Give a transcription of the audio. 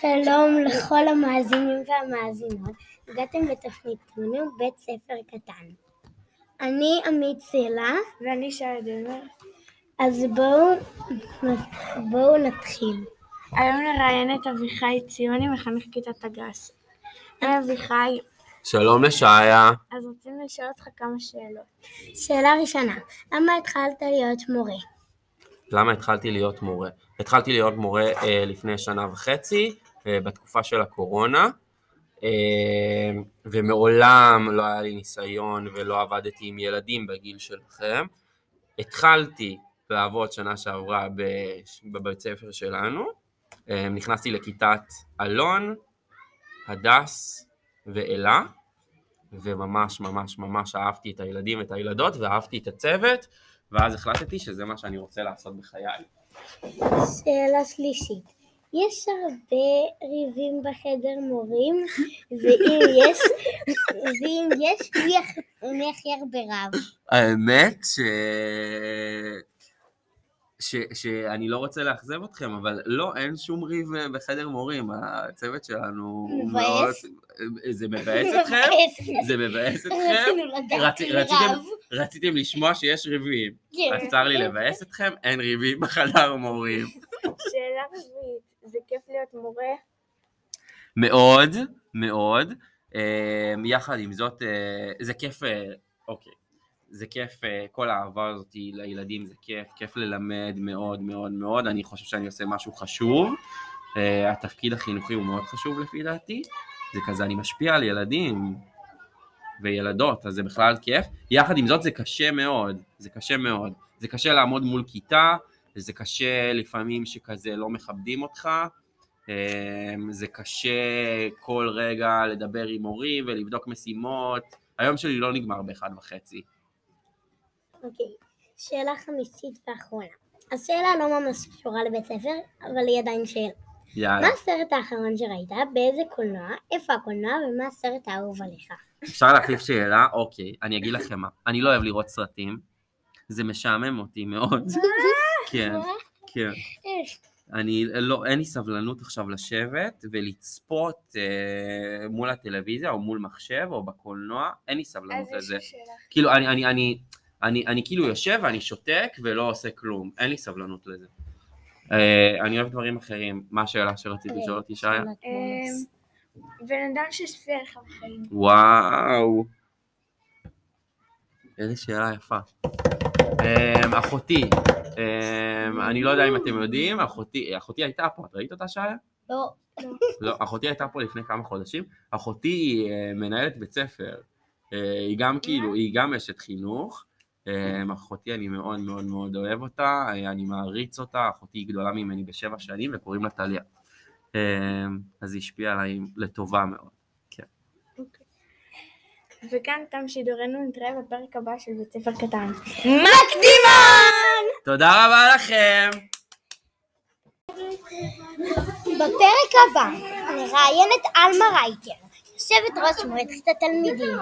שלום לכל המאזינים והמאזינות, הגעתם לתוכניתנו בית ספר קטן. אני עמית סלע. ואני שי דמר. אז בואו, בואו נתחיל. היום נראיין את אביחי ציוני, מחנך כיתת הגס. היי אביחי. שלום לשעיה. אז רוצים לשאול אותך כמה שאלות. שאלה ראשונה, למה התחלת להיות מורה? למה התחלתי להיות מורה? התחלתי להיות מורה אה, לפני שנה וחצי, בתקופה של הקורונה, אה, ומעולם לא היה לי ניסיון ולא עבדתי עם ילדים בגיל שלכם. התחלתי לעבוד שנה שעברה בבית ספר שלנו, אה, נכנסתי לכיתת אלון, הדס ואלה, וממש ממש ממש אהבתי את הילדים ואת הילדות ואהבתי את הצוות, ואז החלטתי שזה מה שאני רוצה לעשות בחיי. שאלה שלישית, יש הרבה ריבים בחדר מורים, ואם יש, ואם יש, מי הכ- מי הכי הרבה רב? האמת ש... ש... שאני לא רוצה לאכזב אתכם, אבל לא, אין שום ריב אה, בחדר מורים, הצוות שלנו הוא מבאס? מאוד... זה מבאס אתכם? זה מבאס אתכם? רצינו לדעת רצ- רציתם- רב. רציתם לשמוע שיש ריבים. כן. אז צר לי לבאס אתכם, אין ריבים בחדר מורים. שאלה רביעית, זה כיף להיות מורה? מאוד, מאוד. אה, יחד עם זאת, אה, זה כיף, אה, אוקיי, זה כיף, כל האהבה הזאת לילדים זה כיף, כיף ללמד מאוד מאוד מאוד, אני חושב שאני עושה משהו חשוב. התפקיד החינוכי הוא מאוד חשוב לפי דעתי, זה כזה, אני משפיע על ילדים וילדות, אז זה בכלל כיף. יחד עם זאת זה קשה מאוד, זה קשה מאוד. זה קשה לעמוד מול כיתה, וזה קשה לפעמים שכזה לא מכבדים אותך. אמ, זה קשה כל רגע לדבר עם הורים ולבדוק משימות. היום שלי לא נגמר באחד וחצי. אוקיי, שאלה חמישית ואחרונה. השאלה לא ממש קשורה לבית ספר, אבל היא עדיין שאלה. יאללה. מה הסרט האחרון שראית? באיזה קולנוע? איפה הקולנוע? ומה הסרט האהוב עליך? אפשר להחליף שאלה? אוקיי, אני אגיד לכם מה. אני לא אוהב לראות סרטים. זה משעמם אותי מאוד. כן, כן. אני לא, אין לי סבלנות עכשיו לשבת ולצפות אה, מול הטלוויזיה או מול מחשב או בקולנוע, אין לי סבלנות אז יש לזה. לי שאלה. כאילו, אני, אני, אני, אני, אני כאילו יושב ואני שותק ולא עושה כלום, אין לי סבלנות לזה. אה, אני אוהב דברים אחרים. מה השאלה שרצית לשאול אותי, שיה? אמ, בן אדם שהשפיע עליך בחיים. וואו. איזה שאלה יפה. Um, אחותי, אני לא יודע אם אתם יודעים, אחותי, אחותי הייתה פה, את ראית אותה שיה? לא, לא, אחותי הייתה פה לפני כמה חודשים. אחותי היא אה, מנהלת בית ספר. אה, היא גם כאילו, היא גם אשת חינוך. אה, אחותי, אני מאוד מאוד מאוד אוהב אותה, אני מעריץ אותה, אחותי היא גדולה ממני בשבע שנים וקוראים לה טליה. אז היא השפיעה עליי לטובה מאוד. וכאן תם שידורנו, נתראה בפרק הבא של בית ספר קטן. מקדימון! תודה רבה לכם! בפרק הבא נראיין את עלמה רייטר, יושבת ראש מועצת התלמידים.